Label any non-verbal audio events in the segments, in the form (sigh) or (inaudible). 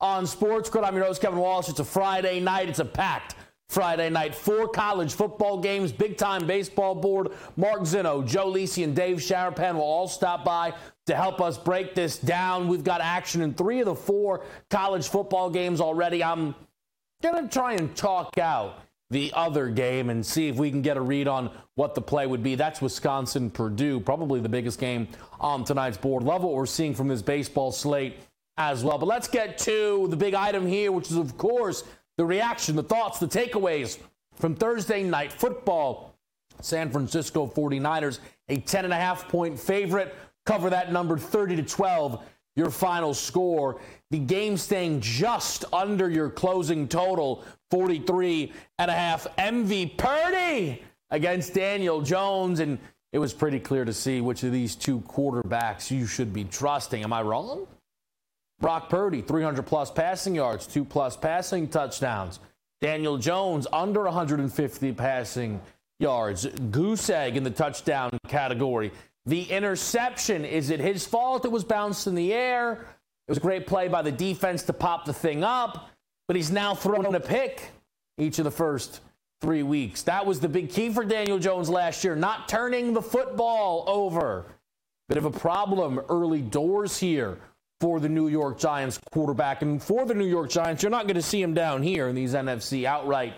on Sports Grid. I'm your host, Kevin Walsh. It's a Friday night. It's a packed Friday night. Four college football games, big time baseball board. Mark Zinno, Joe Lisi, and Dave Sharapan will all stop by to help us break this down. We've got action in three of the four college football games already. I'm going to try and talk out the other game and see if we can get a read on what the play would be. That's Wisconsin Purdue, probably the biggest game on tonight's board. Love what we're seeing from this baseball slate as well. But let's get to the big item here, which is, of course, the reaction, the thoughts, the takeaways from Thursday night football. San Francisco 49ers, a 10.5 point favorite. Cover that number 30 to 12, your final score. The game staying just under your closing total, 43 and a half. MV Purdy against Daniel Jones. And it was pretty clear to see which of these two quarterbacks you should be trusting. Am I wrong? Brock Purdy, 300 plus passing yards, two plus passing touchdowns. Daniel Jones, under 150 passing yards. Goose egg in the touchdown category. The interception, is it his fault it was bounced in the air? It was a great play by the defense to pop the thing up, but he's now thrown a pick each of the first three weeks. That was the big key for Daniel Jones last year, not turning the football over. Bit of a problem early doors here for the New York Giants quarterback. And for the New York Giants, you're not going to see him down here in these NFC outright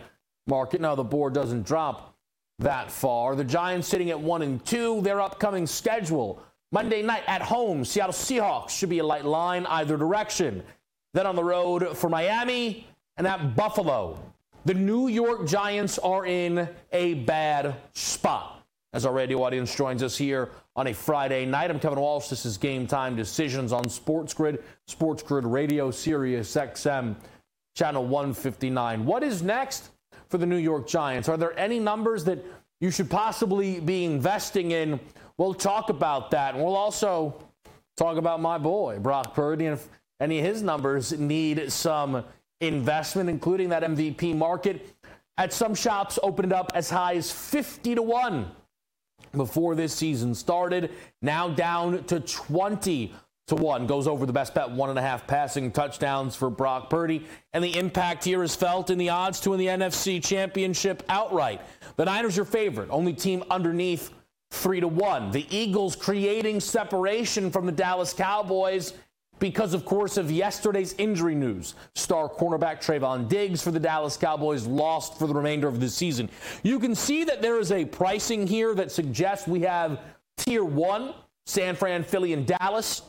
market. Now the board doesn't drop that far. The Giants sitting at one and two. Their upcoming schedule Monday night at home, Seattle Seahawks should be a light line either direction. Then on the road for Miami and at Buffalo. The New York Giants are in a bad spot. As our radio audience joins us here on a Friday night. I'm Kevin Walsh. This is Game Time Decisions on Sports Grid, Sports Grid Radio, Sirius XM, Channel 159. What is next for the New York Giants? Are there any numbers that you should possibly be investing in? We'll talk about that. And we'll also talk about my boy, Brock Purdy, and if any of his numbers need some investment, including that MVP market. At some shops, opened up as high as 50 to 1 before this season started. Now down to 20 to 1. Goes over the best bet, one and a half passing touchdowns for Brock Purdy. And the impact here is felt in the odds to win the NFC Championship outright. The Niners are favorite, only team underneath 3 to 1. The Eagles creating separation from the Dallas Cowboys because, of course, of yesterday's injury news. Star cornerback Trevon Diggs for the Dallas Cowboys lost for the remainder of the season. You can see that there is a pricing here that suggests we have tier one, San Fran, Philly, and Dallas,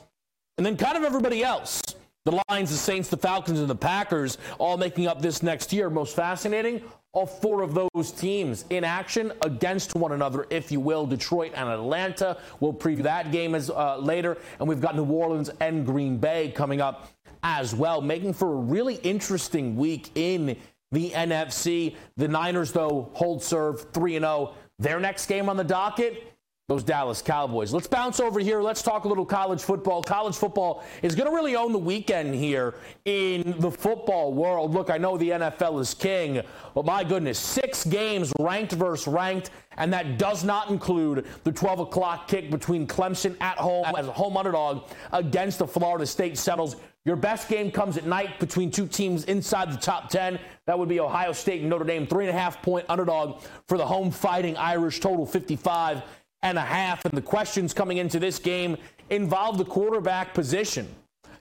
and then kind of everybody else. The Lions, the Saints, the Falcons, and the Packers all making up this next year. Most fascinating, all four of those teams in action against one another, if you will. Detroit and Atlanta. We'll preview that game as uh, later, and we've got New Orleans and Green Bay coming up as well, making for a really interesting week in the NFC. The Niners, though, hold serve 3 and 0. Their next game on the docket those Dallas Cowboys. Let's bounce over here. Let's talk a little college football. College football is going to really own the weekend here in the football world. Look, I know the NFL is king, but my goodness, six games ranked versus ranked, and that does not include the 12 o'clock kick between Clemson at home as a home underdog against the Florida State Seminoles. Your best game comes at night between two teams inside the top 10. That would be Ohio State and Notre Dame, three and a half point underdog for the home fighting Irish, total 55 and a half. And the questions coming into this game involve the quarterback position.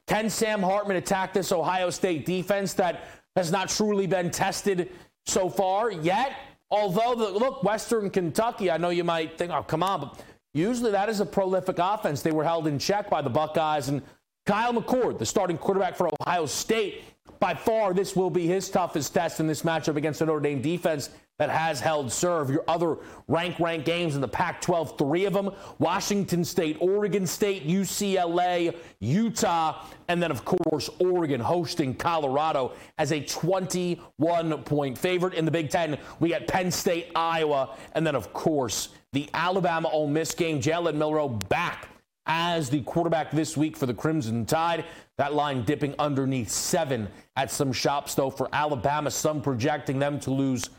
Can Sam Hartman attack this Ohio State defense that has not truly been tested so far yet? Although, the, look, Western Kentucky, I know you might think, oh, come on, but usually that is a prolific offense. They were held in check by the Buckeyes. And Kyle McCord, the starting quarterback for Ohio State, by far this will be his toughest test in this matchup against the Notre Dame defense that has held serve. Your other rank rank games in the Pac 12, three of them Washington State, Oregon State, UCLA, Utah, and then, of course, Oregon hosting Colorado as a 21 point favorite. In the Big Ten, we got Penn State, Iowa, and then, of course, the Alabama Ole Miss game. Jalen Milroe back as the quarterback this week for the Crimson Tide. That line dipping underneath seven at some shops, though, for Alabama. Some projecting them to lose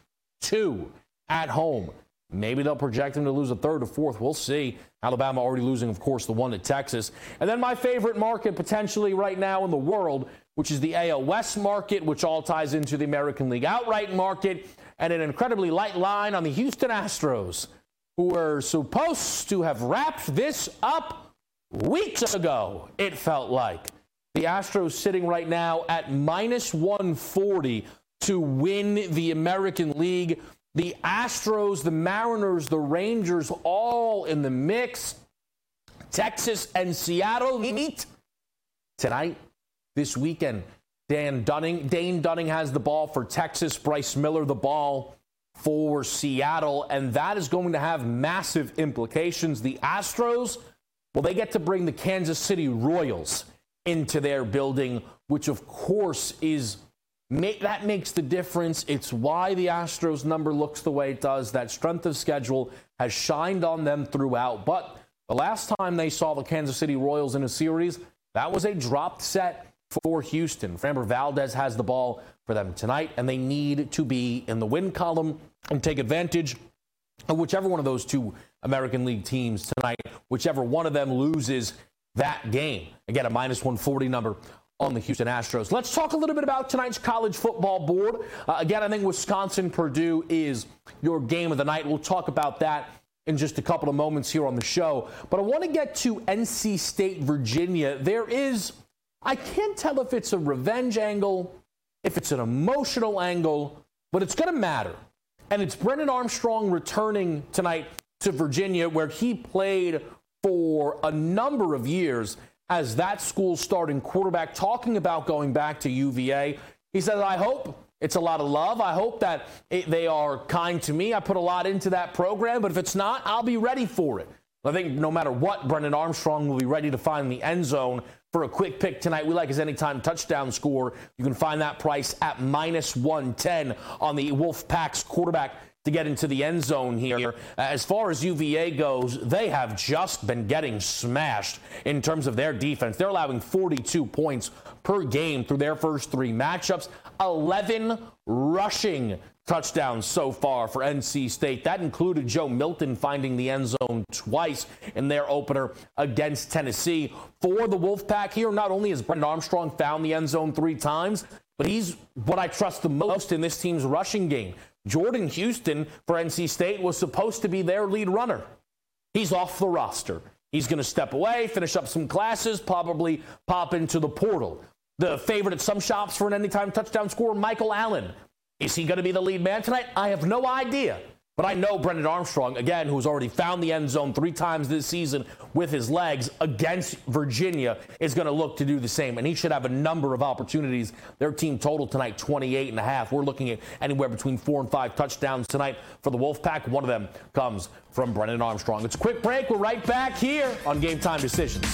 two at home. Maybe they'll project them to lose a third or fourth. We'll see. Alabama already losing, of course, the one at Texas. And then my favorite market potentially right now in the world, which is the AL West market, which all ties into the American League outright market, and an incredibly light line on the Houston Astros, who were supposed to have wrapped this up weeks ago, it felt like. The Astros sitting right now at minus 140 to win the American League. The Astros, the Mariners, the Rangers, all in the mix. Texas and Seattle meet tonight, this weekend. Dan Dunning, Dane Dunning has the ball for Texas. Bryce Miller the ball for Seattle, and that is going to have massive implications. The Astros, well, they get to bring the Kansas City Royals into their building, which of course is that makes the difference. It's why the Astros number looks the way it does. That strength of schedule has shined on them throughout. But the last time they saw the Kansas City Royals in a series, that was a dropped set for Houston. Framber Valdez has the ball for them tonight, and they need to be in the win column and take advantage of whichever one of those two American League teams tonight, whichever one of them loses that game. Again, a minus 140 number on the Houston Astros. Let's talk a little bit about tonight's college football board. Uh, again, I think Wisconsin Purdue is your game of the night. We'll talk about that in just a couple of moments here on the show. But I want to get to NC State, Virginia. There is, I can't tell if it's a revenge angle, if it's an emotional angle, but it's going to matter. And it's Brennan Armstrong returning tonight to Virginia, where he played for a number of years as that school starting quarterback talking about going back to UVA. He says, I hope it's a lot of love. I hope that it, they are kind to me. I put a lot into that program, but if it's not, I'll be ready for it. I think no matter what, Brennan Armstrong will be ready to find the end zone for a quick pick tonight. We like his anytime touchdown score. You can find that price at minus 110 on the Wolfpack's quarterback to get into the end zone here. As far as UVA goes, they have just been getting smashed in terms of their defense. They're allowing 42 points per game through their first three matchups, 11 rushing touchdowns so far for NC State. That included Joe Milton finding the end zone twice in their opener against Tennessee. For the Wolfpack here, not only has Brennan Armstrong found the end zone three times, but he's what I trust the most in this team's rushing game. Jordan Houston for NC State was supposed to be their lead runner. He's off the roster. He's going to step away, finish up some classes, probably pop into the portal. The favorite at some shops for an anytime touchdown scorer, Michael Allen. Is he going to be the lead man tonight? I have no idea. But I know Brennan Armstrong, again, who's already found the end zone three times this season with his legs against Virginia, is going to look to do the same. And he should have a number of opportunities. Their team total tonight, 28 and a half. We're looking at anywhere between four and five touchdowns tonight for the Wolfpack. One of them comes from Brennan Armstrong. It's a quick break. We're right back here on Game Time Decisions.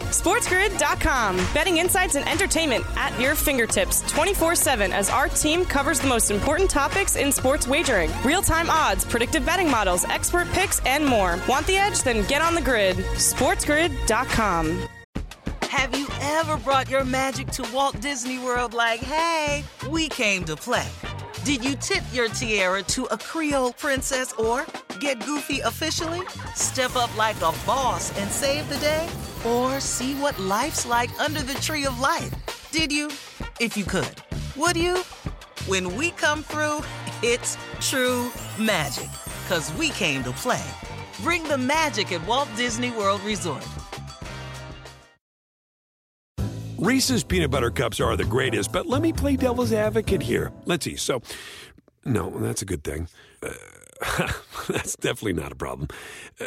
SportsGrid.com. Betting insights and entertainment at your fingertips 24 7 as our team covers the most important topics in sports wagering real time odds, predictive betting models, expert picks, and more. Want the edge? Then get on the grid. SportsGrid.com. Have you ever brought your magic to Walt Disney World like, hey, we came to play? Did you tip your tiara to a Creole princess or get goofy officially? Step up like a boss and save the day? Or see what life's like under the tree of life? Did you? If you could. Would you? When we come through, it's true magic. Cause we came to play. Bring the magic at Walt Disney World Resort. Reese's peanut butter cups are the greatest, but let me play devil's advocate here. Let's see. So, no, that's a good thing. Uh, (laughs) that's definitely not a problem. Uh,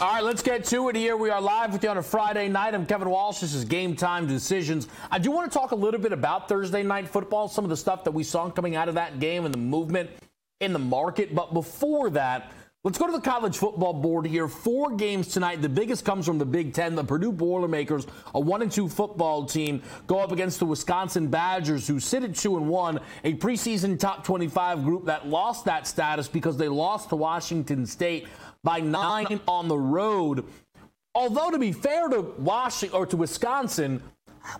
All right, let's get to it here. We are live with you on a Friday night. I'm Kevin Walsh. This is Game Time Decisions. I do want to talk a little bit about Thursday night football, some of the stuff that we saw coming out of that game and the movement in the market. But before that, let's go to the college football board here. Four games tonight. The biggest comes from the Big Ten. The Purdue Boilermakers, a one and two football team, go up against the Wisconsin Badgers, who sit at two and one, a preseason top 25 group that lost that status because they lost to Washington State by nine on the road. Although to be fair to Washington or to Wisconsin,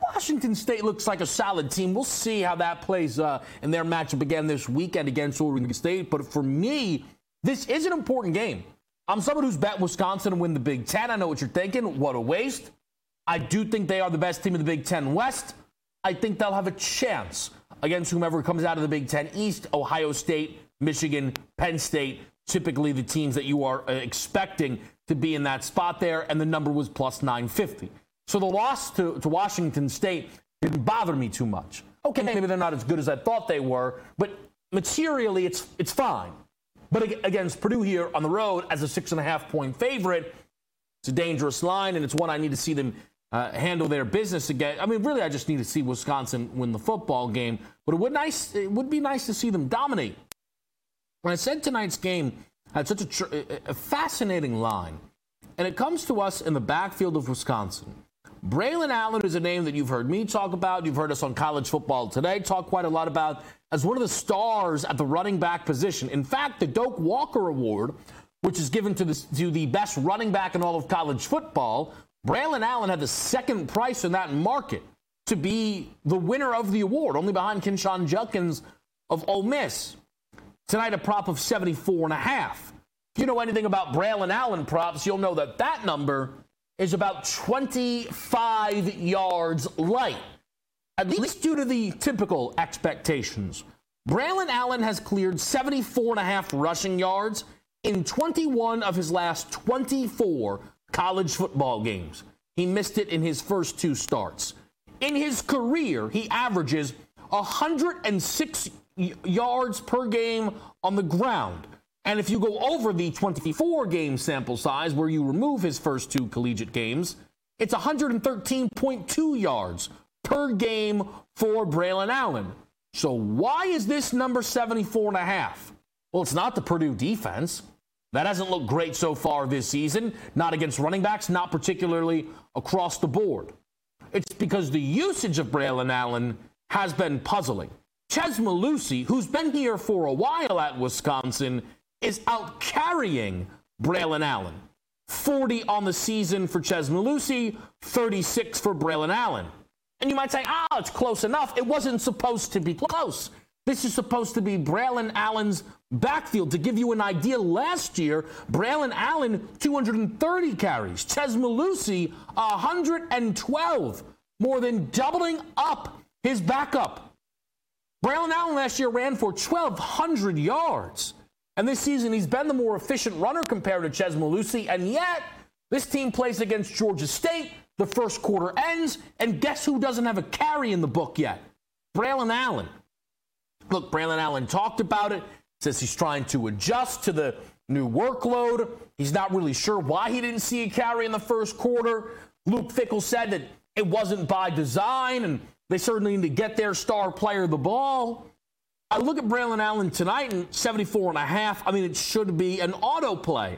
Washington State looks like a solid team. We'll see how that plays uh, in their matchup again this weekend against Oregon State. But for me, this is an important game. I'm someone who's bet Wisconsin to win the Big Ten. I know what you're thinking. What a waste. I do think they are the best team in the Big Ten West. I think they'll have a chance against whomever comes out of the Big Ten East Ohio State, Michigan, Penn State typically the teams that you are uh, expecting to be in that spot there, and the number was plus 950. So the loss to, to Washington State didn't bother me too much. Okay, maybe they're not as good as I thought they were, but materially it's it's fine. But against Purdue here on the road as a six and a half point favorite, it's a dangerous line, and it's one I need to see them uh, handle their business again. I mean, really, I just need to see Wisconsin win the football game. But it would nice it would be nice to see them dominate when I said tonight's game had such a, tr- a fascinating line, and it comes to us in the backfield of Wisconsin. Braylon Allen is a name that you've heard me talk about. You've heard us on college football today talk quite a lot about as one of the stars at the running back position. In fact, the Doak Walker Award, which is given to the, to the best running back in all of college football, Braylon Allen had the second price in that market to be the winner of the award, only behind Quinshon Judkins of Ole Miss. Tonight, a prop of 74 and a half. If you know anything about Braylon Allen props, you'll know that that number is about 25 yards light, at least due to the typical expectations. Braylon Allen has cleared 74 and a half rushing yards in 21 of his last 24 college football games. He missed it in his first two starts. In his career, he averages 106 yards per game on the ground. And if you go over the 24 game sample size where you remove his first two collegiate games, it's 113.2 yards per game for Braylon Allen. So why is this number 74 and a half? Well, it's not the Purdue defense. That hasn't looked great so far this season, not against running backs, not particularly across the board. It's because the usage of Braylon Allen has been puzzling. Chez Mellusi, who's been here for a while at Wisconsin, is out carrying Braylon Allen. 40 on the season for Chez Mellusi, 36 for Braylon Allen. And you might say, oh, it's close enough. It wasn't supposed to be close. This is supposed to be Braylon Allen's backfield. To give you an idea, last year, Braylon Allen, 230 carries. Chez Mellusi, 112. more than doubling up his backup. Braylon Allen last year ran for 1,200 yards. And this season, he's been the more efficient runner compared to Chez Mellusi. And yet, this team plays against Georgia State. The first quarter ends. And guess who doesn't have a carry in the book yet? Braylon Allen. Look, Braylon Allen talked about it, says he's trying to adjust to the new workload. He's not really sure why he didn't see a carry in the first quarter. Luke Fickell said that it wasn't by design, and they certainly need to get their star player the ball. I look at Braylon Allen tonight and 74 and a half. I mean, it should be an auto play.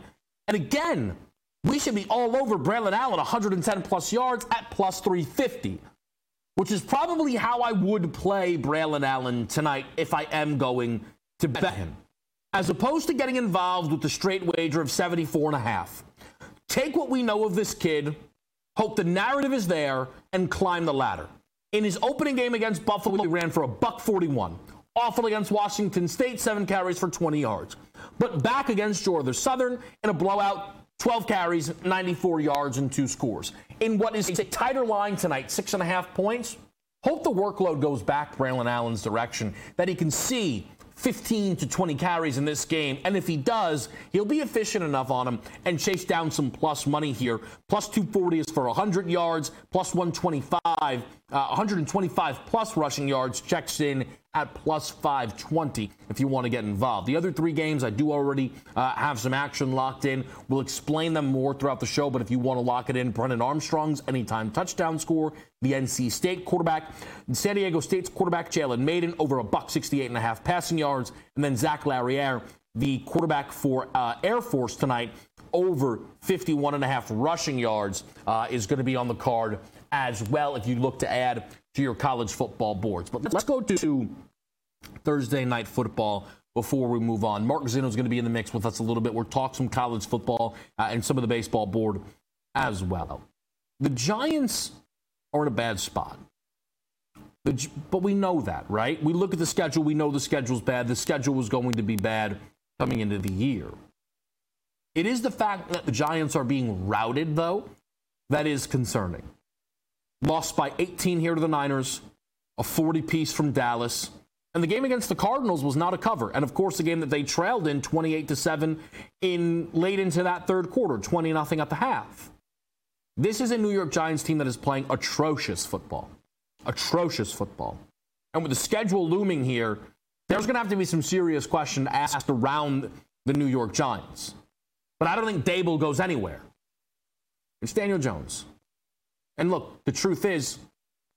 And again, we should be all over Braylon Allen, 110 plus yards at plus 350 which is probably how I would play Braylon Allen tonight if I am going to bet him. As opposed to getting involved with the straight wager of 74 and a half. Take what we know of this kid, hope the narrative is there, and climb the ladder. In his opening game against Buffalo, he ran for a buck 41. Awful against Washington State, seven carries for 20 yards. But back against Georgia Southern in a blowout, 12 carries, 94 yards, and two scores. In what is a tighter line tonight, six and a half points, hope the workload goes back Braylon Allen's direction, that he can see 15 to 20 carries in this game. And if he does, he'll be efficient enough on him and chase down some plus money here. Plus 240 is for 100 yards, plus 125, uh, 125 plus rushing yards checks in at plus 520 if you want to get involved. The other three games, I do already uh, have some action locked in. We'll explain them more throughout the show, but if you want to lock it in, Brennan Armstrong's anytime touchdown score, the NC State quarterback, San Diego State's quarterback, Jalen Mayden, over a buck 68 and a half passing yards, and then Zac Larrier, the quarterback for uh, Air Force tonight, over 51 and a half rushing yards uh, is going to be on the card as well if you look to add to your college football boards. But let's go to Thursday night football before we move on. Mark Zinno is going to be in the mix with us a little bit. We'll talk some college football uh, and some of the baseball board as well. The Giants are in a bad spot. The, but we know that, right? We look at the schedule. We know the schedule's bad. The schedule was going to be bad coming into the year. It is the fact that the Giants are being routed, though, that is concerning. Lost by 18 here to the Niners, a 40 piece from Dallas. And the game against the Cardinals was not a cover. And of course, the game that they trailed in 28 to 7 in late into that third quarter, 20 nothing at the half. This is a New York Giants team that is playing atrocious football. Atrocious football. And with the schedule looming here, there's going to have to be some serious questions asked around the New York Giants. But I don't think Daboll goes anywhere. It's Daniel Jones. And look, the truth is,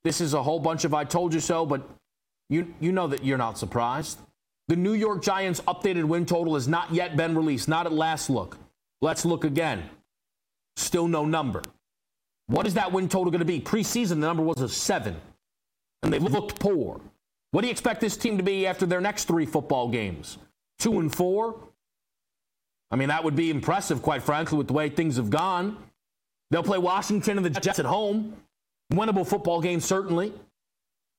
this is a whole bunch of I told you so, but you, you know that you're not surprised. The New York Giants' updated win total has not yet been released, not at last look. Let's look again. Still no number. What is that win total going to be? Preseason, the number was a seven, and they looked poor. What do you expect this team to be after their next three football games? Two and four? I mean, that would be impressive, quite frankly, with the way things have gone. They'll play Washington and the Jets at home. Winnable football game, certainly.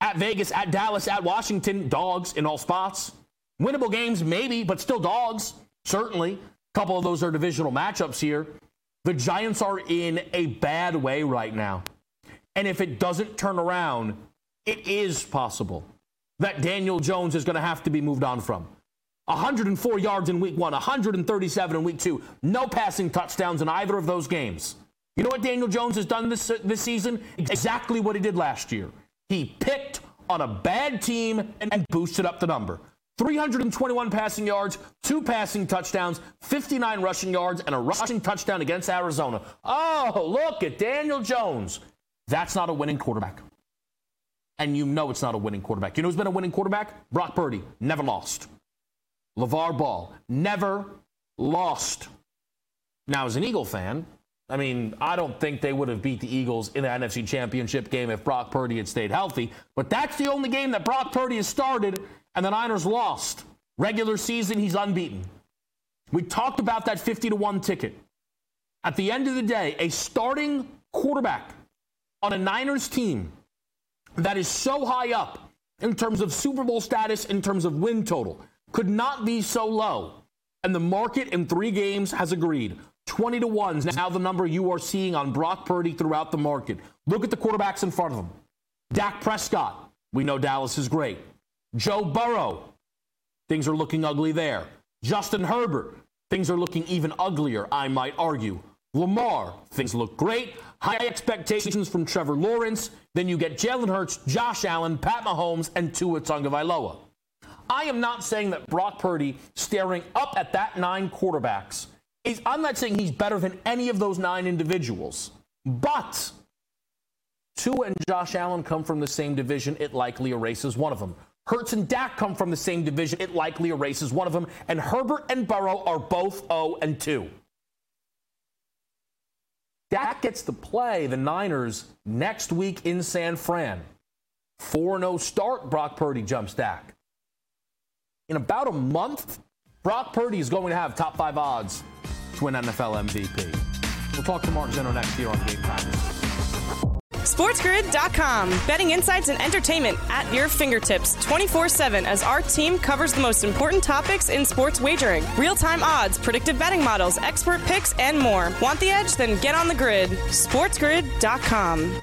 At Vegas, at Dallas, at Washington, dogs in all spots. Winnable games, maybe, but still dogs, certainly. A couple of those are divisional matchups here. The Giants are in a bad way right now. And if it doesn't turn around, it is possible that Daniel Jones is going to have to be moved on from. 104 yards in week one, 137 in week two. No passing touchdowns in either of those games. You know what Daniel Jones has done this, this season? Exactly what he did last year. He picked on a bad team and boosted up the number. 321 passing yards, two passing touchdowns, 59 rushing yards, and a rushing touchdown against Arizona. Oh, look at Daniel Jones. That's not a winning quarterback. And you know it's not a winning quarterback. You know who's been a winning quarterback? Brock Purdy, never lost. LeVar Ball, never lost. Now, as an Eagle fan, I mean, I don't think they would have beat the Eagles in the NFC Championship game if Brock Purdy had stayed healthy. But that's the only game that Brock Purdy has started and the Niners lost. Regular season, he's unbeaten. We talked about that 50 to 1 ticket. At the end of the day, a starting quarterback on a Niners team that is so high up in terms of Super Bowl status, in terms of win total, could not be so low. And the market in three games has agreed. 20 to 1 is now the number you are seeing on Brock Purdy throughout the market. Look at the quarterbacks in front of him Dak Prescott, we know Dallas is great. Joe Burrow, things are looking ugly there. Justin Herbert, things are looking even uglier, I might argue. Lamar, things look great. High expectations from Trevor Lawrence. Then you get Jalen Hurts, Josh Allen, Pat Mahomes, and Tua Tagovailoa. I am not saying that Brock Purdy staring up at that nine quarterbacks is, I'm not saying he's better than any of those nine individuals. But Tua and Josh Allen come from the same division. It likely erases one of them. Hurts and Dak come from the same division. It likely erases one of them. And Herbert and Burrow are both 0 and 2. Dak gets to play the Niners next week in San Fran. 4 0 start, Brock Purdy jumps Dak. In about a month, Brock Purdy is going to have top five odds to win NFL MVP. We'll talk to Mark Zinno next year on Game Time. SportsGrid.com. Betting insights and entertainment at your fingertips 24 7 as our team covers the most important topics in sports wagering real time odds, predictive betting models, expert picks, and more. Want the edge? Then get on the grid. SportsGrid.com.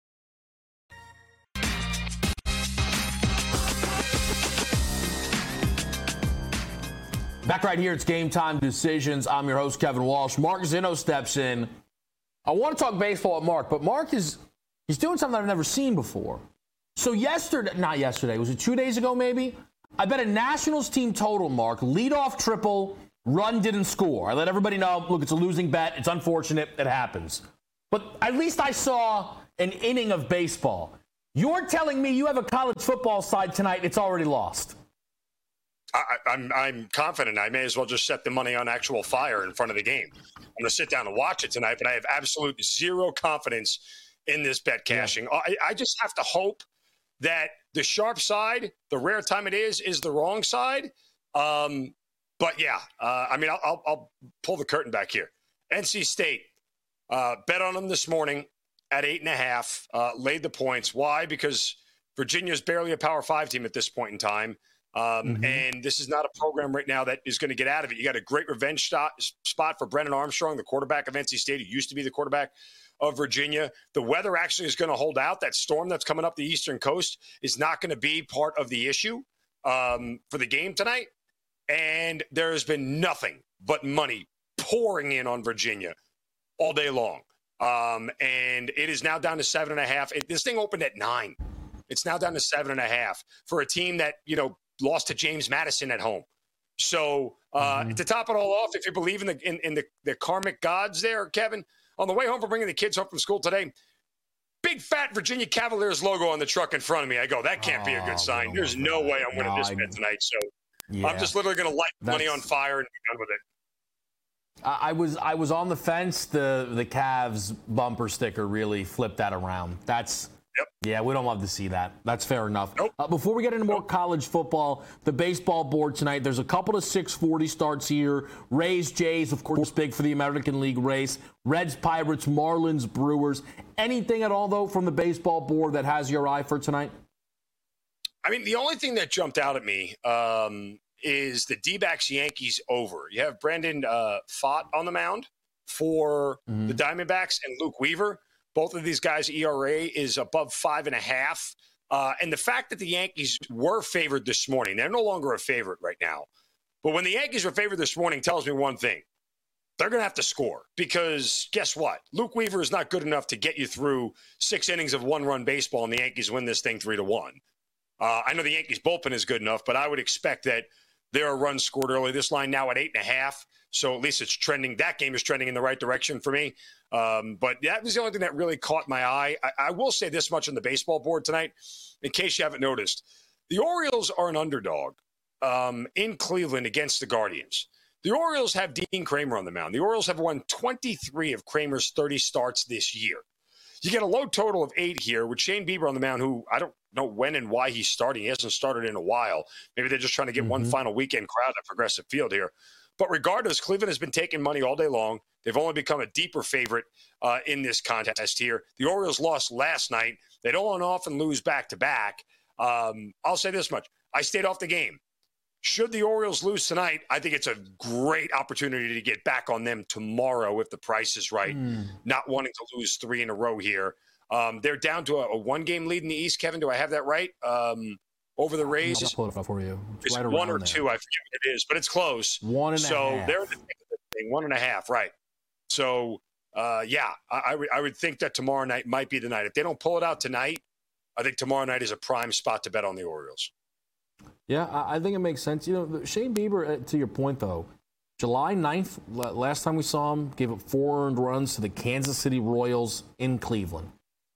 Back right here, it's game time decisions. I'm your host, Kevin Walsh. Mark Zinno steps in. I want to talk baseball with Mark, but Mark is he's doing something I've never seen before. So yesterday, not yesterday, was it two days ago maybe? I bet a Nationals team total, Mark, leadoff triple, run didn't score. I let everybody know, look, it's a losing bet. It's unfortunate. It happens. But at least I saw an inning of baseball. You're telling me you have a college football side tonight, it's already lost. I, am I'm, I'm confident I may as well just set the money on actual fire in front of the game. I'm going to sit down and watch it tonight, but I have absolute zero confidence in this bet cashing. Yeah. I, I just have to hope that the sharp side, the rare time it is, is the wrong side. Um, but yeah, uh, I mean, I'll, I'll, I'll, pull the curtain back here. NC State uh, bet on them this morning at eight and a half, uh, laid the points. Why? Because Virginia's barely a Power Five team at this point in time. Um, mm-hmm. And this is not a program right now that is going to get out of it. You got a great revenge shot, spot for Brennan Armstrong, the quarterback of NC State, who used to be the quarterback of Virginia. The weather actually is going to hold out. That storm that's coming up the eastern coast is not going to be part of the issue um, for the game tonight. And there has been nothing but money pouring in on Virginia all day long. Um, and it is now down to seven and a half. It, this thing opened at nine. It's now down to seven and a half for a team that, you know, lost to James Madison at home. So uh, mm-hmm. to top it all off, if you believe in the in, in the, the karmic gods there, Kevin, on the way home from bringing the kids home from school today, big fat Virginia Cavaliers logo on the truck in front of me. I go, that can't oh, be a good oh, sign. There's no way I'm winning no, this bet tonight. So yeah, I'm just literally going to light money on fire and be done with it. I was I was on the fence. The the Cavs bumper sticker really flipped that around. That's Yep. Yeah, we don't love to see that. That's fair enough. Nope. Uh, before we get into more nope. college football, the baseball board tonight, there's a couple of 640 starts here. Rays, Jays, of course, big for the American League race. Reds, Pirates, Marlins, Brewers. Anything at all, though, from the baseball board that has your eye for tonight? I mean, the only thing that jumped out at me um, is the D backs Yankees over. You have Brandon uh, Pfaadt on the mound for mm-hmm. the Diamondbacks and Luke Weaver. Both of these guys' ERA is above five and a half. Uh, and the fact that the Yankees were favored this morning, they're no longer a favorite right now. But when the Yankees were favored this morning, tells me one thing they're going to have to score because guess what? Luke Weaver is not good enough to get you through six innings of one run baseball and the Yankees win this thing three to one. Uh, I know the Yankees bullpen is good enough, but I would expect that there are runs scored early. This line now at eight and a half. So at least it's trending. That game is trending in the right direction for me. Um, but that was the only thing that really caught my eye. I, I will say this much on the baseball board tonight, in case you haven't noticed. The Orioles are an underdog um, in Cleveland against the Guardians. The Orioles have Dean Kremer on the mound. The Orioles have won 23 of Kremer's 30 starts this year. You get a low total of eight here with Shane Bieber on the mound, who I don't know when and why he's starting. He hasn't started in a while. Maybe they're just trying to get mm-hmm. one final weekend crowd at Progressive Field here. But regardless, Cleveland has been taking money all day long. They've only become a deeper favorite uh, in this contest here. The Orioles lost last night. They don't often lose back to back. I'll say this much I stayed off the game. Should the Orioles lose tonight, I think it's a great opportunity to get back on them tomorrow if the price is right. Mm. Not wanting to lose three in a row here. Um, they're down to a, a, one game lead in the East, Kevin. Do I have that right? Um, over the Rays? I'll pull it up for you. It's, it's right one or there. two. I forget what it is, but it's close. One and so a half. they're the thing, one and a half, right? So, uh, yeah, I, I, would, I would think that tomorrow night might be the night. If they don't pull it out tonight, I think tomorrow night is a prime spot to bet on the Orioles. Yeah, I think it makes sense. You know, Shane Bieber, uh, to your point, though, July 9th, last time we saw him, gave up four earned runs to the Kansas City Royals in Cleveland.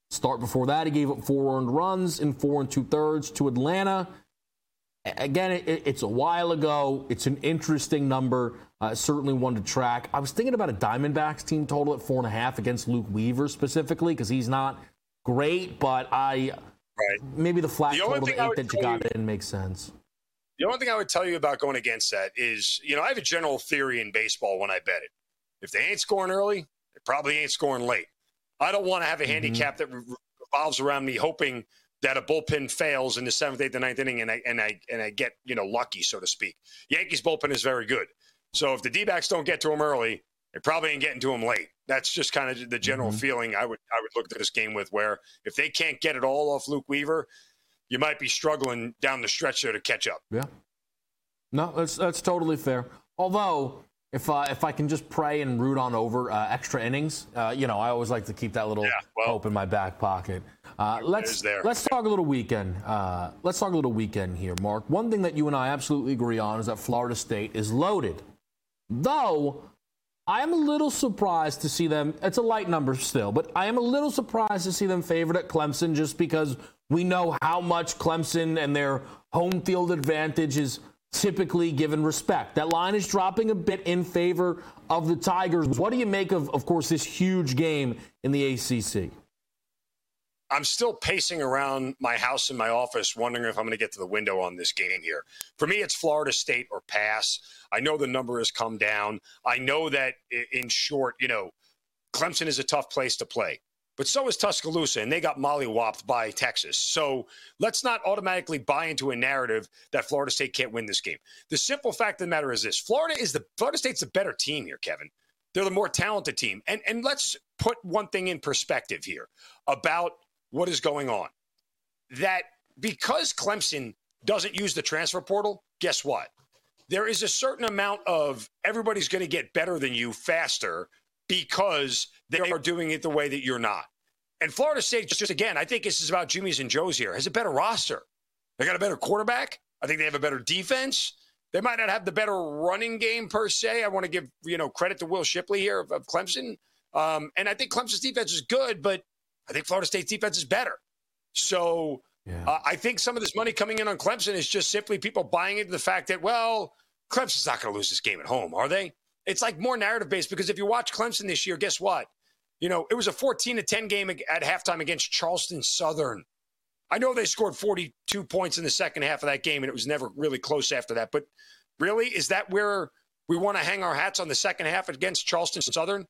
Start before that, he gave up four earned runs in four and two thirds to Atlanta. Again, it, it's a while ago. It's an interesting number, uh, certainly one to track. I was thinking about a Diamondbacks team total at four and a half against Luke Weaver specifically because he's not great, but I right. maybe the flat the total eight that you got you, in makes sense. The only thing I would tell you about going against that is, you know, I have a general theory in baseball when I bet it. If they ain't scoring early, they probably ain't scoring late. I don't want to have a mm-hmm. handicap that revolves around me hoping that a bullpen fails in the seventh, eighth, and ninth inning, and I and I and I get you know lucky, so to speak. Yankees bullpen is very good, so if the D-backs don't get to them early, they probably ain't getting to them late. That's just kind of the general mm-hmm. feeling I would I would look at this game with. Where if they can't get it all off Luke Weaver, you might be struggling down the stretch there to catch up. Yeah. No, that's that's totally fair. Although if uh, if I can just pray and root on over uh, extra innings, uh, you know, I always like to keep that little yeah, well, hope in my back pocket. Uh, let's let's talk a little weekend. Uh, let's talk a little weekend here, Mark. One thing that you and I absolutely agree on is that Florida State is loaded, though. I am a little surprised to see them. It's a light number still, but I am a little surprised to see them favored at Clemson just because we know how much Clemson and their home field advantage is typically given respect. That line is dropping a bit in favor of the Tigers. What do you make of, of course, this huge game in the ACC? I'm still pacing around my house and my office, wondering if I'm going to get to the window on this game here. For me, it's Florida State or pass. I know the number has come down. I know that, in short, you know, Clemson is a tough place to play but so is Tuscaloosa, and they got mollywopped by Texas. So let's not automatically buy into a narrative that Florida State can't win this game. The simple fact of the matter is this: Florida is the Florida State's a better team here, Kevin. They're the more talented team, and and let's put one thing in perspective here about what is going on. That because Clemson doesn't use the transfer portal, guess what? There is a certain amount of everybody's going to get better than you faster because they are doing it the way that you're not. And Florida State, just again, I think this is about Jimmy's and Joe's here, has a better roster. They got a better quarterback. I think they have a better defense. They might not have the better running game per se. I want to give you know credit to Will Shipley here of, of Clemson, um, and I think Clemson's defense is good, but I think Florida State's defense is better. So yeah. uh, I think some of this money coming in on Clemson is just simply people buying into the fact that well, Clemson's not going to lose this game at home, are they? It's like more narrative based because if you watch Clemson this year, guess what? You know, it was a 14 to 10 game at halftime against Charleston Southern. I know they scored 42 points in the second half of that game, and it was never really close after that. But really, is that where we want to hang our hats on the second half against Charleston Southern?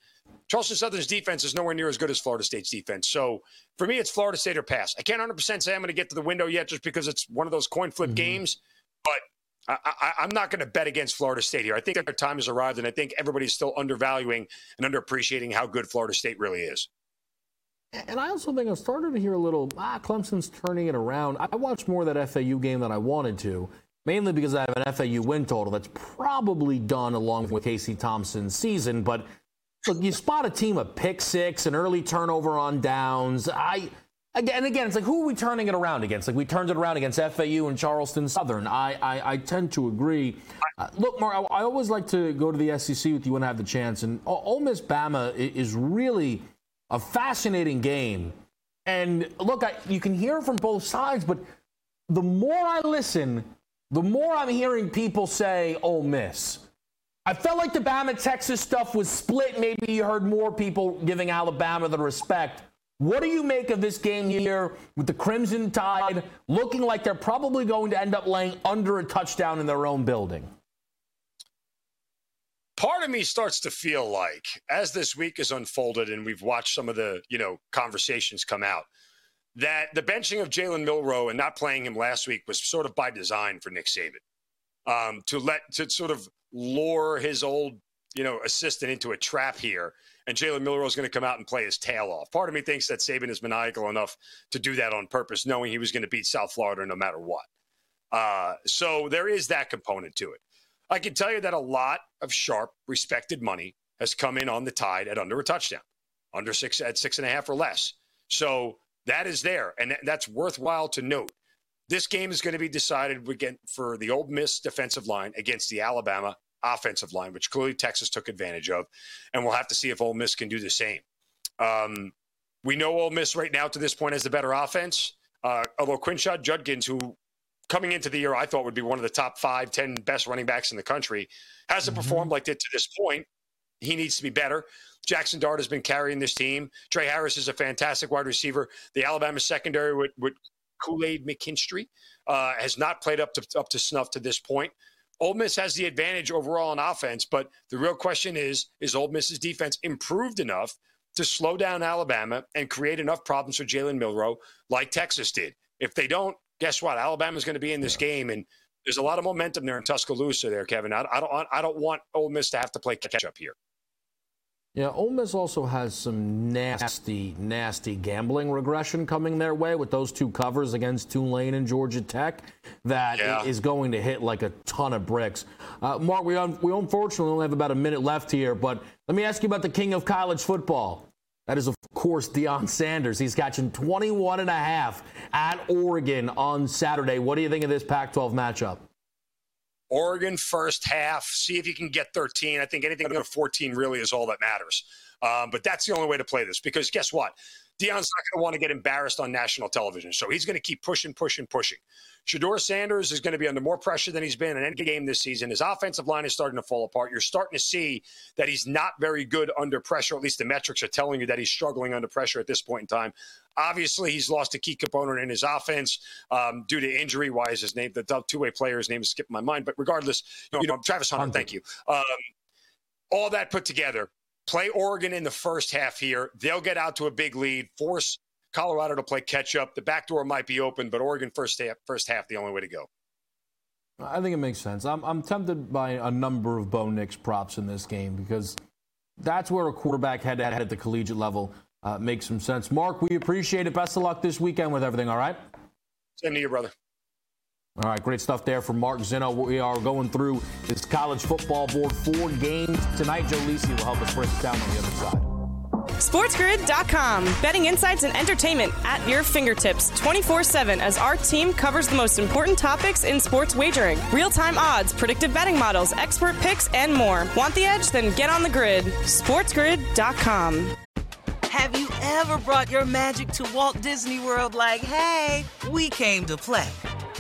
Charleston Southern's defense is nowhere near as good as Florida State's defense. So for me, it's Florida State or pass. I can't 100% say I'm going to get to the window yet just because it's one of those coin flip mm-hmm. games. But I, am not going to bet against Florida State here. I think their time has arrived, and I think everybody's still undervaluing and underappreciating how good Florida State really is. And I also think I'm starting to hear a little, ah, Clemson's turning it around. I watched more of that FAU game than I wanted to. mainly because I have an FAU win total that's probably done along with Casey Thompson's season. But look, you spot a team of pick six, an early turnover on downs. I again, and again, it's like who are we turning it around against? Like we turned it around against FAU and Charleston Southern. I I, I tend to agree. Uh, look, Mark, I, I, always like to go to the SEC with you when I have the chance, and Ole Miss Bama is really a fascinating game. And look, I, you can hear from both sides, but the more I listen, the more I'm hearing people say Ole Miss. I felt like the Bama Texas stuff was split. Maybe you heard more people giving Alabama the respect. What do you make of this game here with the Crimson Tide looking like they're probably going to end up laying under a touchdown in their own building? Part of me starts to feel like as this week has unfolded and we've watched some of the, you know, conversations come out, that the benching of Jalen Milroe and not playing him last week was sort of by design for Nick Saban. Um, to let to sort of lure his old, you know, assistant into a trap here and Jalen Milroe is going to come out and play his tail off. Part of me thinks that Saban is maniacal enough to do that on purpose, knowing he was going to beat South Florida no matter what. Uh, so there is that component to it. I can tell you that a lot of sharp, respected money has come in on the tide at under a touchdown, under six at six and a half or less. So that is there, and that's worthwhile to note. This game is going to be decided again for the Ole Miss defensive line against the Alabama offensive line, which clearly Texas took advantage of. And we'll have to see if Ole Miss can do the same. Um, we know Ole Miss right now to this point has the better offense. Uh, although Quinshon Judkins, who coming into the year I thought would be one of the top five, ten best running backs in the country, hasn't mm-hmm. performed like that to this point. He needs to be better. Jackson Dart has been carrying this team. Tre Harris is a fantastic wide receiver. The Alabama secondary with, with Kool Aid McKinstry uh, has not played up to up to snuff to this point. Ole Miss has the advantage overall on offense, but the real question is: Is Ole Miss's defense improved enough to slow down Alabama and create enough problems for Jalen Milroe like Texas did? If they don't, guess what? Alabama's going to be in this yeah. game, and there's a lot of momentum there in Tuscaloosa. There, Kevin. I, I don't. I don't want Ole Miss to have to play catch up here. Yeah, Ole Miss also has some nasty, nasty gambling regression coming their way with those two covers against Tulane and Georgia Tech that yeah. is going to hit like a ton of bricks. Uh, Mark, we, un- we unfortunately only have about a minute left here, but let me ask you about the king of college football. That is, of course, Deion Sanders. He's catching 21 and a half at Oregon on Saturday. What do you think of this Pac 12 matchup? Oregon first half. See if you can get 13. I think anything under 14 really is all that matters. Um, but that's the only way to play this because guess what? Deion's not going to want to get embarrassed on national television. So he's going to keep pushing, pushing, pushing. Shedeur Sanders is going to be under more pressure than he's been in any game this season. His offensive line is starting to fall apart. You're starting to see that he's not very good under pressure. At least the metrics are telling you that he's struggling under pressure at this point in time. Obviously, he's lost a key component in his offense um, due to injury. Why is his name? The two-way player's name is skipping my mind. But regardless, you know, Travis Hunter, thank you. Um, all that put together, play Oregon in the first half here. They'll get out to a big lead, force Colorado to play catch up. The back door might be open, but Oregon first half, first half, the only way to go. I think it makes sense. I'm, I'm tempted by a number of Bo Nix props in this game because that's where a quarterback head to head at the collegiate level uh, makes some sense. Mark, we appreciate it. Best of luck this weekend with everything, all right? Same to you, brother. All right, great stuff there from Mark Zinno. We are going through this college football board four games tonight. Joe Lisi will help us break it down on the other side. SportsGrid.com. Betting insights and entertainment at your fingertips 24 7 as our team covers the most important topics in sports wagering real time odds, predictive betting models, expert picks, and more. Want the edge? Then get on the grid. SportsGrid.com. Have you ever brought your magic to Walt Disney World like, hey, we came to play?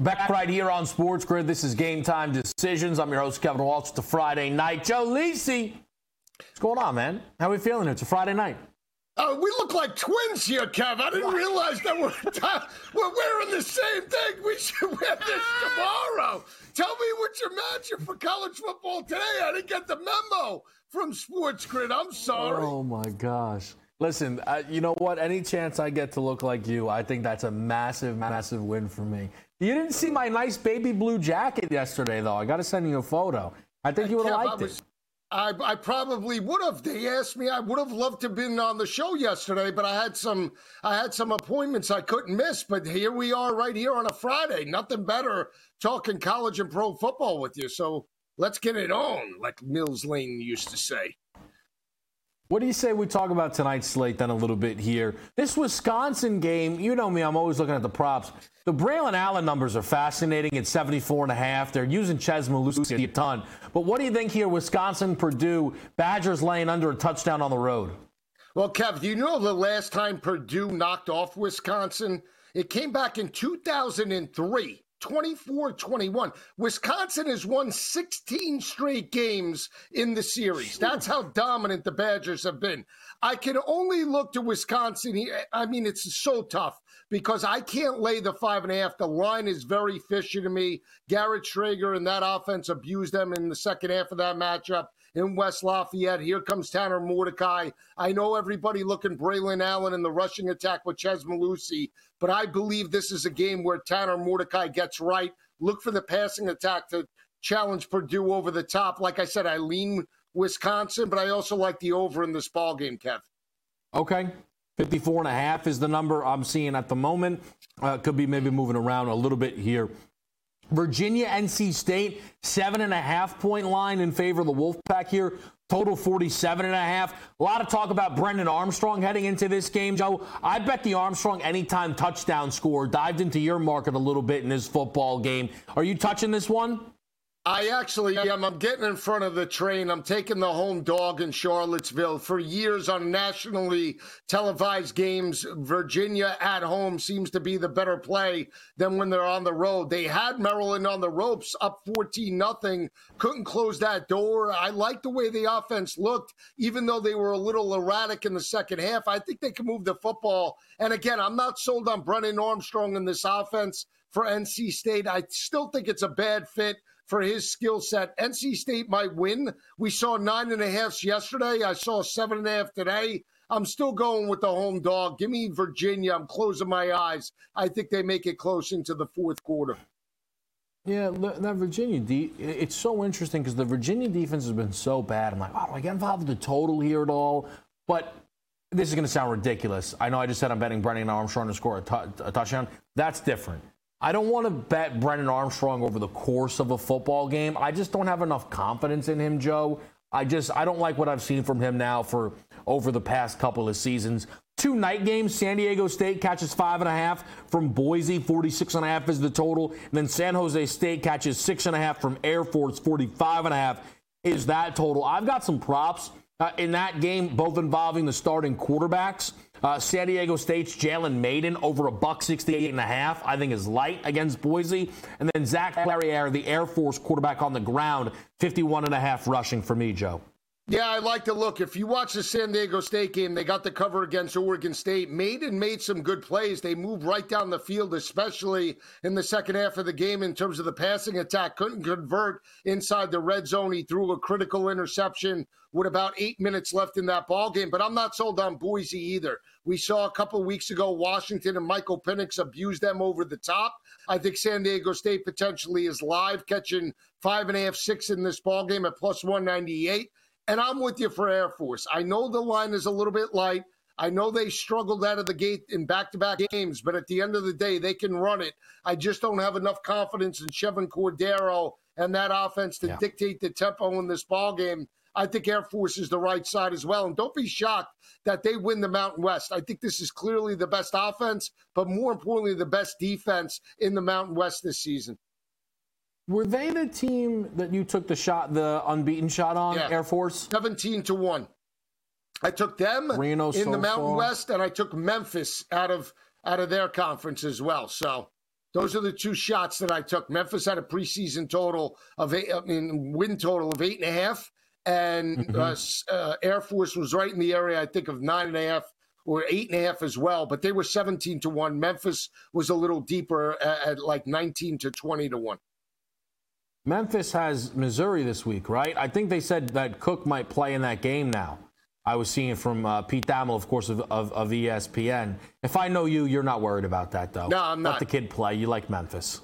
Back right here on Sports Grid. This is Game Time Decisions. I'm your host, Kevin Walsh. It's a Friday night. Joe Lisi. What's going on, man? How are we feeling? It's a Friday night. Uh, we look like twins here, Kev. I didn't realize that we're, (laughs) we're wearing the same thing. We should wear this (laughs) tomorrow. Tell me what you're matching for college football today. I didn't get the memo from Sports Grid. I'm sorry. Oh, my gosh. Listen, uh, you know what? Any chance I get to look like you, I think that's a massive, massive win for me. You didn't see my nice baby blue jacket yesterday, though. I got to send you a photo. I think you would have liked was, it. I, I probably would have. They asked me. I would have loved to have been on the show yesterday, but I had some. I had some appointments I couldn't miss. But here we are, right here on a Friday. Nothing better talking college and pro football with you. So let's get it on, like Mills Lane used to say. What do you say we talk about tonight's slate then a little bit here? This Wisconsin game, you know me, I'm always looking at the props. The Braylon Allen numbers are fascinating at 74 and a half. They're using Chez Mellusi a ton. But what do you think here, Wisconsin, Purdue, Badgers laying under a touchdown on the road? Well, Kev, do you know the last time Purdue knocked off Wisconsin? It came back in 2003. 24 21. Wisconsin has won 16 straight games in the series. That's how dominant the Badgers have been. I can only look to Wisconsin. I mean, it's so tough because I can't lay the five and a half. The line is very fishy to me. Garrett Shrader and that offense abused them in the second half of that matchup in West Lafayette. Here comes Tanner Mordecai. I know everybody looking Braylon Allen in the rushing attack with Chez Mellusi, but I believe this is a game where Tanner Mordecai gets right. Look for the passing attack to challenge Purdue over the top. Like I said, I lean Wisconsin, but I also like the over in this ball game, Kev. Okay. 54 and a half is the number I'm seeing at the moment. Uh, could be maybe moving around a little bit here Virginia, NC State, seven and a half point line in favor of the Wolfpack here. Total 47 and a half. A lot of talk about Brennan Armstrong heading into this game, Joe. I bet the Armstrong anytime touchdown score dived into your market a little bit in this football game. Are you touching this one? I actually am. I'm getting in front of the train. I'm taking the home dog in Charlottesville. For years on nationally televised games, Virginia at home seems to be the better play than when they're on the road. They had Maryland on the ropes, up 14 nothing. Couldn't close that door. I like the way the offense looked, even though they were a little erratic in the second half. I think they can move the football. And again, I'm not sold on Brennan Armstrong in this offense for NC State. I still think it's a bad fit for his skill set. NC State might win. We saw nine and a half yesterday. I saw seven and a half today. I'm still going with the home dog. Give me Virginia. I'm closing my eyes. I think they make it close into the fourth quarter. Yeah, that Virginia, it's so interesting because the Virginia defense has been so bad. I'm like, oh, do I get involved with the total here at all? But this is going to sound ridiculous. I know I just said I'm betting Brennan Armstrong to score a, t- a touchdown. That's different. I don't want to bet Brennan Armstrong over the course of a football game. I just don't have enough confidence in him, Joe. I just I don't like what I've seen from him now for over the past couple of seasons. Two night games, San Diego State catches five and a half from Boise, 46 and a half is the total. And then San Jose State catches six and a half from Air Force, 45 and a half is that total. I've got some props uh, in that game, both involving the starting quarterbacks. Uh, San Diego State's Jalen Mayden over a buck 68 and a half, I think is light against Boise. And then Zac Larrier, the Air Force quarterback on the ground, 51 and a half rushing for me, Joe. Yeah, I like to look. If you watch the San Diego State game, they got the cover against Oregon State. Mayden made some good plays. They moved right down the field, especially in the second half of the game in terms of the passing attack. Couldn't convert inside the red zone. He threw a critical interception with about eight minutes left in that ball game. But I'm not sold on Boise either. We saw a couple weeks ago Washington and Michael Penix abuse them over the top. I think San Diego State potentially is live catching five and a half, six in this ball game at plus 198. And I'm with you for Air Force. I know the line is a little bit light. I know they struggled out of the gate in back to back games, but at the end of the day, they can run it. I just don't have enough confidence in Chevan Cordeiro and that offense to yeah. dictate the tempo in this ball game. I think Air Force is the right side as well. And don't be shocked that they win the Mountain West. I think this is clearly the best offense, but more importantly, the best defense in the Mountain West this season. Were they the team that you took the shot, the unbeaten shot on, yeah. Air Force? 17 to 1. I took them Reno in so the Mountain far. West, and I took Memphis out of out of their conference as well. So those are the two shots that I took. Memphis had a preseason total of eight, I mean, win total of eight and a half, and mm-hmm. uh, uh, Air Force was right in the area, I think, of nine and a half or eight and a half as well. But they were seventeen to one. Memphis was a little deeper at, at like nineteen to twenty to one. Memphis has Missouri this week, right? I think they said that Cook might play in that game now. I was seeing from uh, Pete Thamel, of course, of, of, of, ESPN. If I know you, you're not worried about that, though. No, I'm not. Let the kid play. You like Memphis.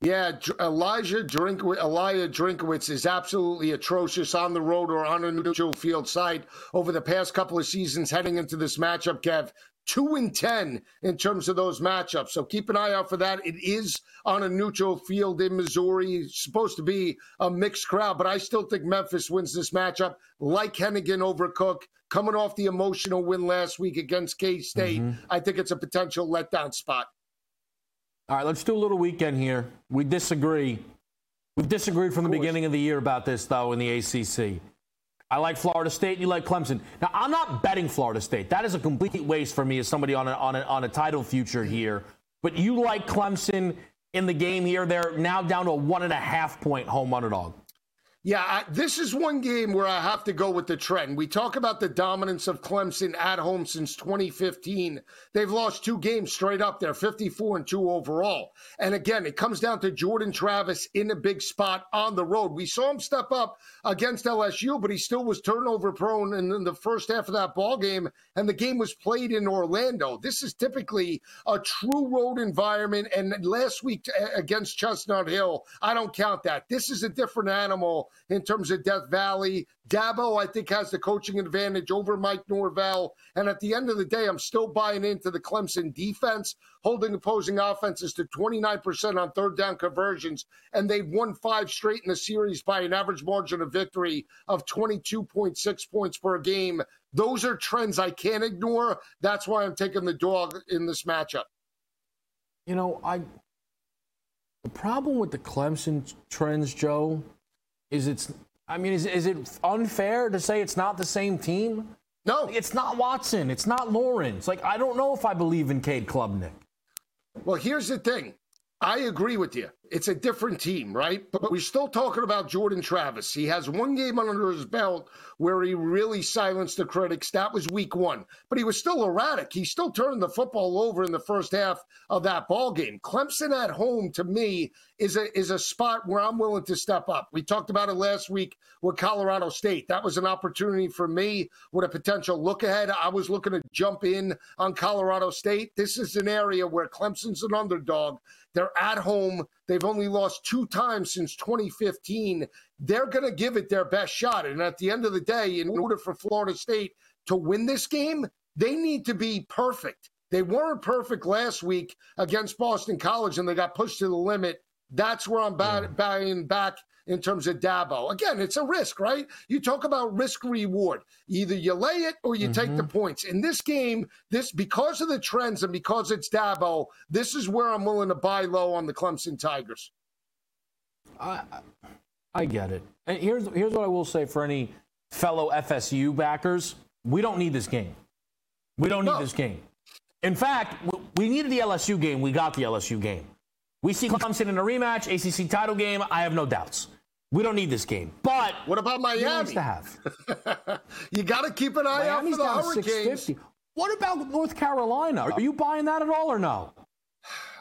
Yeah, Elijah Drinkwitz, Elijah Drinkwitz is absolutely atrocious on the road or on a neutral field site over the past couple of seasons heading into this matchup, Kev two and ten in terms of those matchups. So keep an eye out for that. It is on a neutral field in Missouri. It's supposed to be a mixed crowd, but I still think Memphis wins this matchup. Like Henigan over Cook, coming off the emotional win last week against K State, mm-hmm. I think it's a potential letdown spot. All right, let's do a little weekend here. We disagree. We've disagreed from the beginning of the year about this, though, in the ACC. I like Florida State. and You like Clemson. Now, I'm not betting Florida State. That is a complete waste for me as somebody on a, on a, on a title future here. But you like Clemson in the game here. They're now down to a one and a half point home underdog. Yeah, I, this is one game where I have to go with the trend. We talk about the dominance of Clemson at home since 2015. They've lost two games straight up there, 54 and 2 overall. And again, it comes down to Jordan Travis in a big spot on the road. We saw him step up against LSU, but he still was turnover prone in the first half of that ball game, and the game was played in Orlando. This is typically a true road environment. And last week against Chestnut Hill, I don't count that. This is a different animal in terms of Death Valley. Dabo, I think, has the coaching advantage over Mike Norvell. And at the end of the day, I'm still buying into the Clemson defense, holding opposing offenses to 29% on third down conversions. And they've won five straight in the series by an average margin of victory of 22.6 points per game. Those are trends I can't ignore. That's why I'm taking the dog in this matchup. You know, I the problem with the Clemson trends, Joe, is it's I mean, is, is it unfair to say it's not the same team? No. It's not Watson. It's not Lawrence. Like, I don't know if I believe in Cade Klubnik. Well, here's the thing. I agree with you. It's a different team, right? But we're still talking about Jordan Travis. He has one game under his belt where he really silenced the critics. That was week one. But he was still erratic. He still turned the football over in the first half of that ball game. Clemson at home, to me, is a is a spot where I'm willing to step up. We talked about it last week with Colorado State. That was an opportunity for me with a potential look ahead. I was looking to jump in on Colorado State. This is an area where Clemson's an underdog. They're at home. They've only lost two times since 2015. They're going to give it their best shot. And at the end of the day, in order for Florida State to win this game, they need to be perfect. They weren't perfect last week against Boston College and they got pushed to the limit. That's where I'm buying back in terms of Dabo. Again, it's a risk, right? You talk about risk reward. Either you lay it or you mm-hmm. take the mm-hmm. points. In this game, this because of the trends and because it's Dabo, this is where I'm willing to buy low on the Clemson Tigers. I I get it. And here's here's what I will say for any fellow FSU backers: we don't need this game. We don't need no. this game. In fact, we needed the LSU game. We got the LSU game. We see Clemson in a rematch, ACC title game. I have no doubts. We don't need this game. But what about Miami? to have. (laughs) you got to keep an eye Miami's out for the Hurricanes. What about North Carolina? Are you buying that at all or no?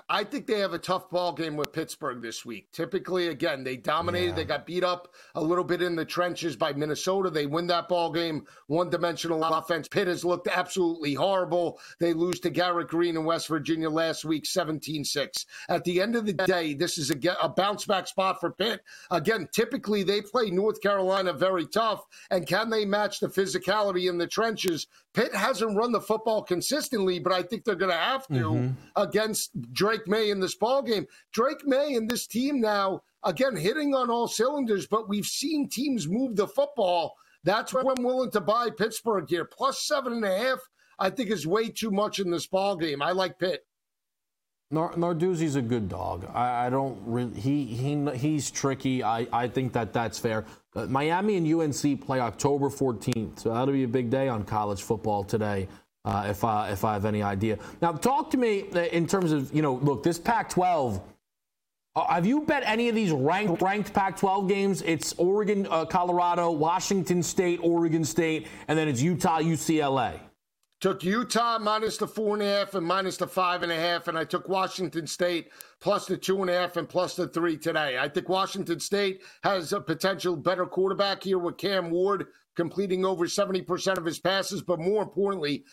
I think they have a tough ball game with Pittsburgh this week. Typically, again, they dominated. Yeah. They got beat up a little bit in the trenches by Minnesota. They win that ball game. One dimensional offense. Pitt has looked absolutely horrible. They lose to Garrett Greene in West Virginia last week, 17 6. At the end of the day, this is a, a bounce back spot for Pitt. Again, typically they play North Carolina very tough. And can they match the physicality in the trenches? Pitt hasn't run the football consistently, but I think they're going to have to mm-hmm. against Drake Maye in this ball game. Drake Maye and this team now, again, hitting on all cylinders, but we've seen teams move the football. That's why I'm willing to buy Pittsburgh here. Plus seven and a half, I think is way too much in this ball game. I like Pitt. Narduzzi's a good dog. I, I don't he, he, he's tricky. I, I think that that's fair. Uh, Miami and UNC play October 14th, so that'll be a big day on college football today. Uh, if I if I have any idea. Now, talk to me uh, in terms of you know, look, this Pac-12. Uh, have you bet any of these ranked ranked Pac-12 games? It's Oregon, uh, Colorado, Washington State, Oregon State, and then it's Utah, UCLA. Took Utah minus the four and a half and minus the five and a half, and I took Washington State plus the two and a half and plus the three today. I think Washington State has a potential better quarterback here with Cam Ward completing over 70% of his passes, but more importantly,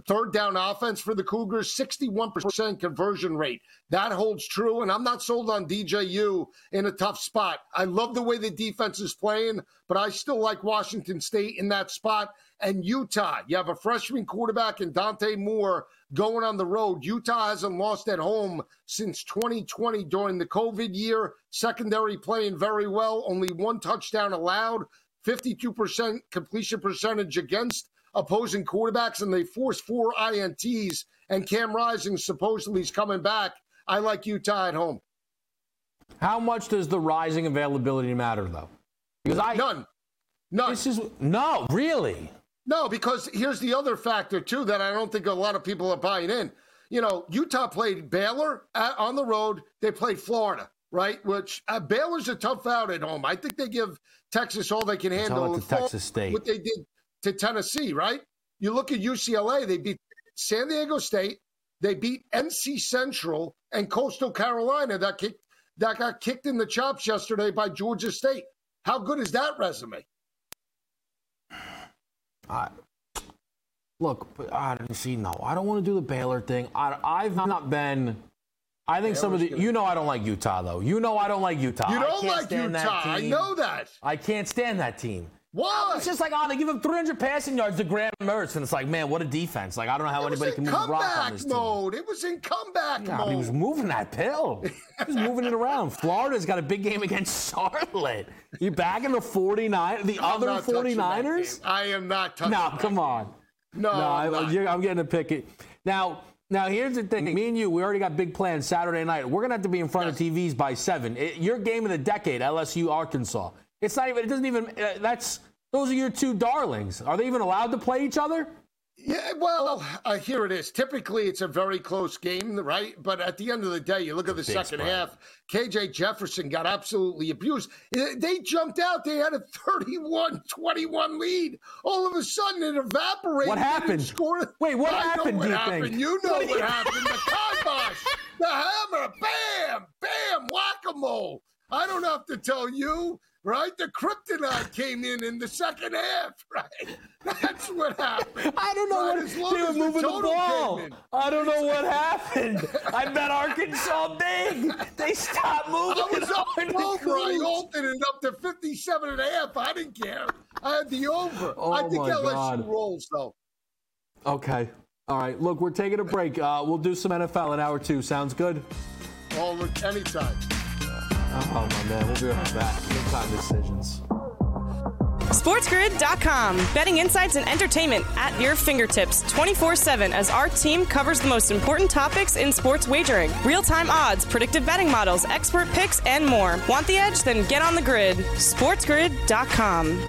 third down offense for the Cougars, 61% conversion rate. That holds true. And I'm not sold on DJU in a tough spot. I love the way the defense is playing, but I still like Washington State in that spot. And Utah, you have a freshman quarterback in Dante Moore going on the road. Utah hasn't lost at home since 2020 during the COVID year. Secondary playing very well, only one touchdown allowed. 52% completion percentage against opposing quarterbacks, and they force four INTs. And Cam Rising supposedly is coming back. I like Utah at home. How much does the rising availability matter, though? Because I none, none. This is no, really. No, because here's the other factor too that I don't think a lot of people are buying in. You know, Utah played Baylor at, on the road. They played Florida, right? Which uh, Baylor's a tough out at home. I think they give Texas all they can handle. Texas State. What they did to Tennessee, right? You look at UCLA, they beat San Diego State, they beat NC Central and Coastal Carolina that kicked that got kicked in the chops yesterday by Georgia State. How good is that resume? I, look, I didn't see. No, I don't want to do the Baylor thing. I, have not been. I think Baylor's some of the. You know, I don't like Utah though. You know, I don't like Utah. You don't like Utah. I know that. I can't stand that team. What? It's just like, oh, they give him 300 passing yards to Graham Mertz, and it's like, man, what a defense! Like, I don't know how anybody can move the rock on this mode. Team. It was in comeback mode. He was moving that pill. he was moving it around. (laughs) Florida's got a big game against Charlotte. You back in the 49, the I'm other 49ers? I am not touching. No, come on. No, no I'm, I'm, I'm getting a pick it now. Now, here's the thing. Me and you, we already got big plans Saturday night. We're going to have to be in front yes. of TVs by 7. It, your game of the decade, LSU Arkansas. It's not even, it doesn't even, uh, that's those are your two darlings. Are they even allowed to play each other? Yeah, well, uh, here it is. Typically, it's a very close game, right? But at the end of the day, you look at the second spread. half. KJ Jefferson got absolutely abused. They jumped out. They had a 31-21 lead. All of a sudden, it evaporated. What happened? Scored. Wait, what I happened? what you happened. Think? You know what, what (laughs) happened. The kibosh, the hammer, bam, bam, whack-a-mole. I don't have to tell you right? The kryptonite came in in the second half, (laughs) right? That's what happened. I don't know right? what they were moving the, the ball. I don't know what (laughs) happened. I bet Arkansas big. They stopped moving. I was up (laughs) over. I altered it up to 57 and a half. I didn't care. I had the over. Oh I think my LSU God. rolls though. Okay. All right. Look, we're taking a break. Uh, we'll do some NFL in hour two. Sounds good? All anytime. Oh, my man. We'll be right back. Big time decisions. SportsGrid.com. Betting insights and entertainment at your fingertips 24 7 as our team covers the most important topics in sports wagering real time odds, predictive betting models, expert picks, and more. Want the edge? Then get on the grid. SportsGrid.com.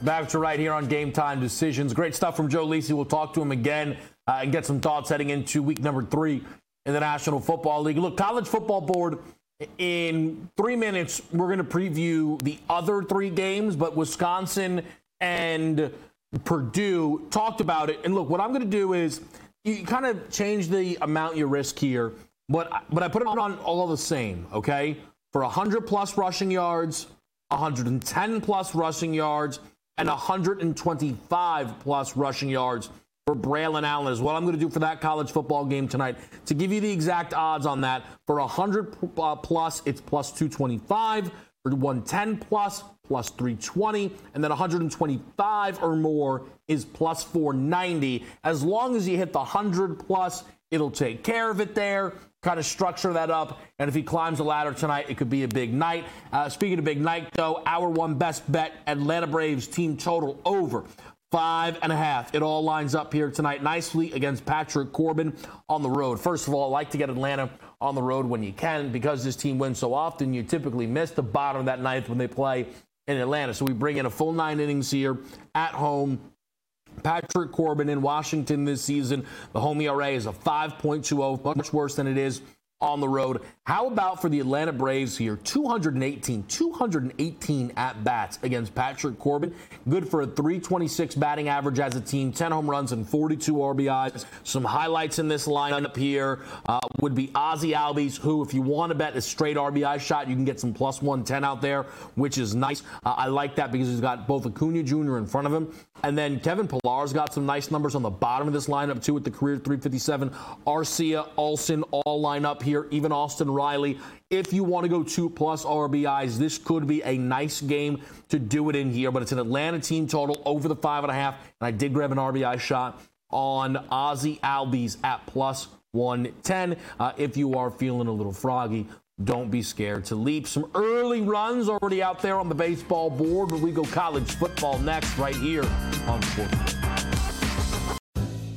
Back to right here on Game Time Decisions. Great stuff from Joe Lisi. We'll talk to him again uh, and get some thoughts heading into week number three in the National Football League. Look, College Football Board, in three minutes, we're going to preview the other three games, but Wisconsin and Purdue talked about it. And look, what I'm going to do is you kind of change the amount you risk here, but, but I put it on all the same, okay? For 100 plus rushing yards, 110 plus rushing yards, and 125 plus rushing yards for Braylon Allen is what I'm going to do for that college football game tonight. To give you the exact odds on that, for 100 uh, plus, it's plus 225. For 110 plus, plus 320. And then 125 or more is plus 490. As long as you hit the 100 plus, it'll take care of it there kind of structure that up. And if he climbs the ladder tonight, it could be a big night. Uh, speaking of big night, though, our one best bet Atlanta Braves team total over. Five and a half. It all lines up here tonight nicely against Patrick Corbin on the road. First of all, I like to get Atlanta on the road when you can because this team wins so often. You typically miss the bottom of that ninth when they play in Atlanta. So we bring in a full nine innings here at home Patrick Corbin in Washington this season. The home ERA is a 5.20, much worse than it is on the road. How about for the Atlanta Braves here? 218, 218 at bats against Patrick Corbin. Good for a 326 batting average as a team, 10 home runs and 42 RBIs. Some highlights in this lineup here uh, would be Ozzie Albies, who, if you want to bet a straight RBI shot, you can get some plus 110 out there, which is nice. Uh, I like that because he's got both Acuna Jr. in front of him. And then Kevin Pillar's got some nice numbers on the bottom of this lineup, too, with the career 357. Arcia, Olson all line up here, even Austin Riley. If you want to go two plus RBIs, this could be a nice game to do it in here, but it's an Atlanta team total over the five and a half. And I did grab an RBI shot on Ozzie Albies at plus 110. Uh, if you are feeling a little froggy, don't be scared to leap. Some early runs already out there on the baseball board, but we go college football next right here on Sports.